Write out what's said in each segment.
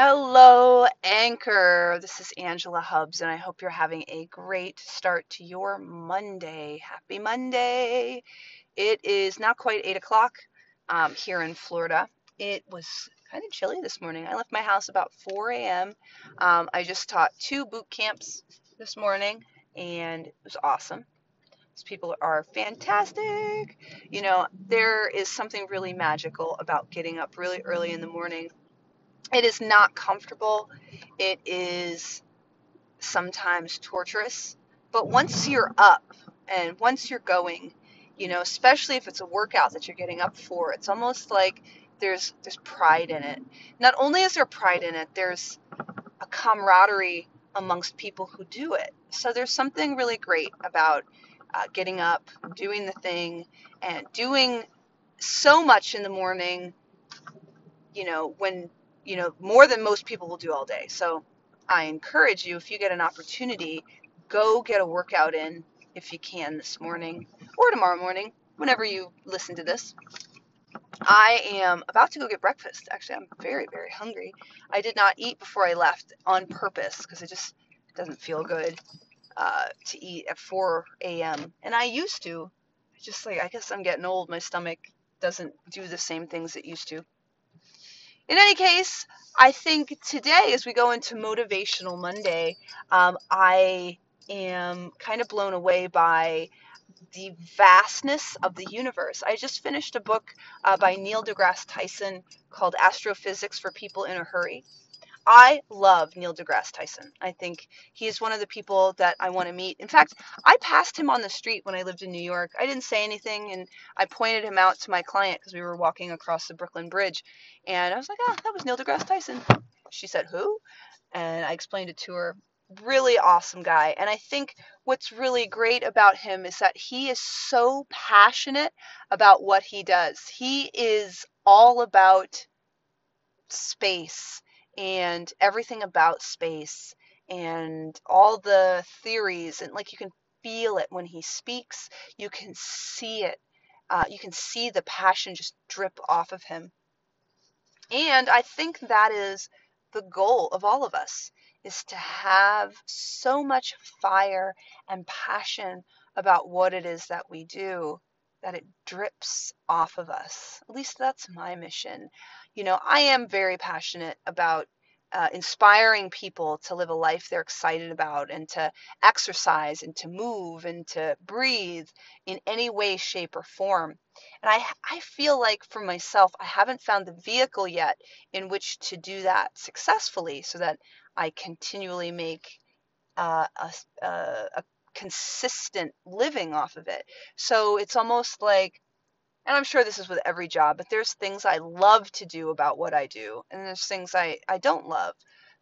Hello, Anchor. This is Angela Hubbs, and I hope you're having a great start to your Monday. Happy Monday. It is now quite 8 o'clock um, here in Florida. It was kind of chilly this morning. I left my house about 4 a.m. Um, I just taught two boot camps this morning, and it was awesome. These people are fantastic. You know, there is something really magical about getting up really early in the morning it is not comfortable. It is sometimes torturous. But once you're up and once you're going, you know, especially if it's a workout that you're getting up for, it's almost like there's there's pride in it. Not only is there pride in it, there's a camaraderie amongst people who do it. So there's something really great about uh, getting up, doing the thing, and doing so much in the morning. You know, when you know, more than most people will do all day. So I encourage you, if you get an opportunity, go get a workout in if you can this morning or tomorrow morning, whenever you listen to this. I am about to go get breakfast. Actually, I'm very, very hungry. I did not eat before I left on purpose because it just doesn't feel good uh, to eat at 4 a.m. And I used to. Just like, I guess I'm getting old. My stomach doesn't do the same things it used to. In any case, I think today, as we go into Motivational Monday, um, I am kind of blown away by the vastness of the universe. I just finished a book uh, by Neil deGrasse Tyson called Astrophysics for People in a Hurry. I love Neil deGrasse Tyson. I think he's one of the people that I want to meet. In fact, I passed him on the street when I lived in New York. I didn't say anything, and I pointed him out to my client because we were walking across the Brooklyn Bridge, and I was like, "Oh, that was Neil deGrasse Tyson." She said, "Who?" And I explained it to her. Really awesome guy. And I think what's really great about him is that he is so passionate about what he does. He is all about space and everything about space and all the theories and like you can feel it when he speaks. You can see it. Uh, you can see the passion just drip off of him. And i think that is the goal of all of us is to have so much fire and passion about what it is that we do that it drips off of us. At least that's my mission. You know, I am very passionate about uh, inspiring people to live a life they're excited about and to exercise and to move and to breathe in any way, shape, or form. And I, I feel like for myself, I haven't found the vehicle yet in which to do that successfully so that I continually make uh, a, a, a consistent living off of it. So it's almost like and I'm sure this is with every job, but there's things I love to do about what I do, and there's things I, I don't love.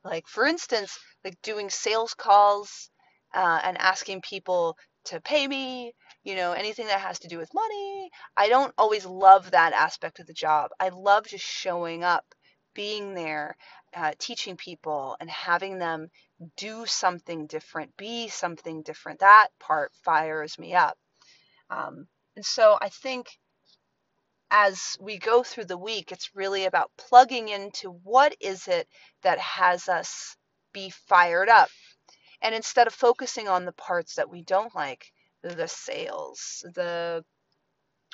Like, for instance, like doing sales calls uh, and asking people to pay me, you know, anything that has to do with money. I don't always love that aspect of the job. I love just showing up, being there, uh, teaching people, and having them do something different, be something different. That part fires me up. Um, and so I think as we go through the week, it's really about plugging into what is it that has us be fired up. And instead of focusing on the parts that we don't like, the sales, the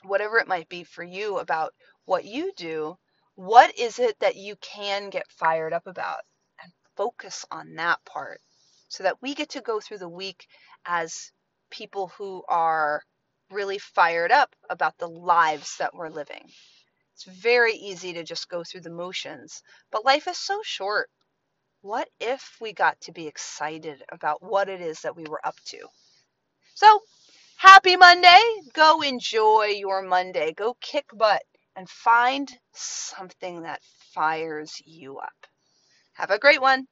whatever it might be for you about what you do, what is it that you can get fired up about? And focus on that part so that we get to go through the week as people who are really fired up about the lives that we're living. It's very easy to just go through the motions, but life is so short. What if we got to be excited about what it is that we were up to? So, happy Monday. Go enjoy your Monday. Go kick butt and find something that fires you up. Have a great one.